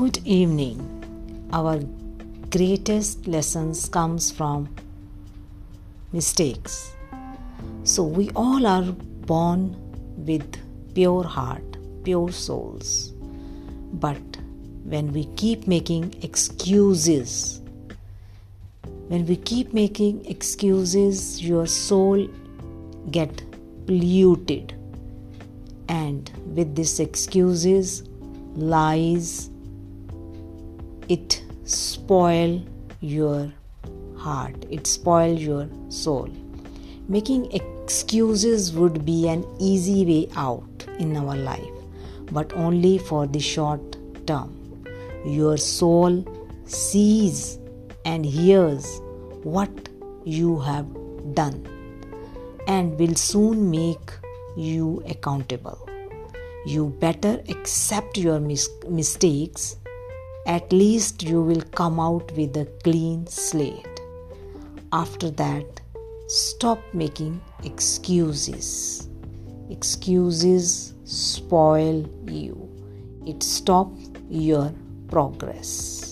Good evening. Our greatest lessons comes from mistakes. So we all are born with pure heart, pure souls. But when we keep making excuses, when we keep making excuses, your soul get polluted. And with these excuses, lies, it spoil your heart. It spoil your soul. Making excuses would be an easy way out in our life but only for the short term. Your soul sees and hears what you have done and will soon make you accountable. You better accept your mis- mistakes at least you will come out with a clean slate. After that stop making excuses. Excuses spoil you. It stop your progress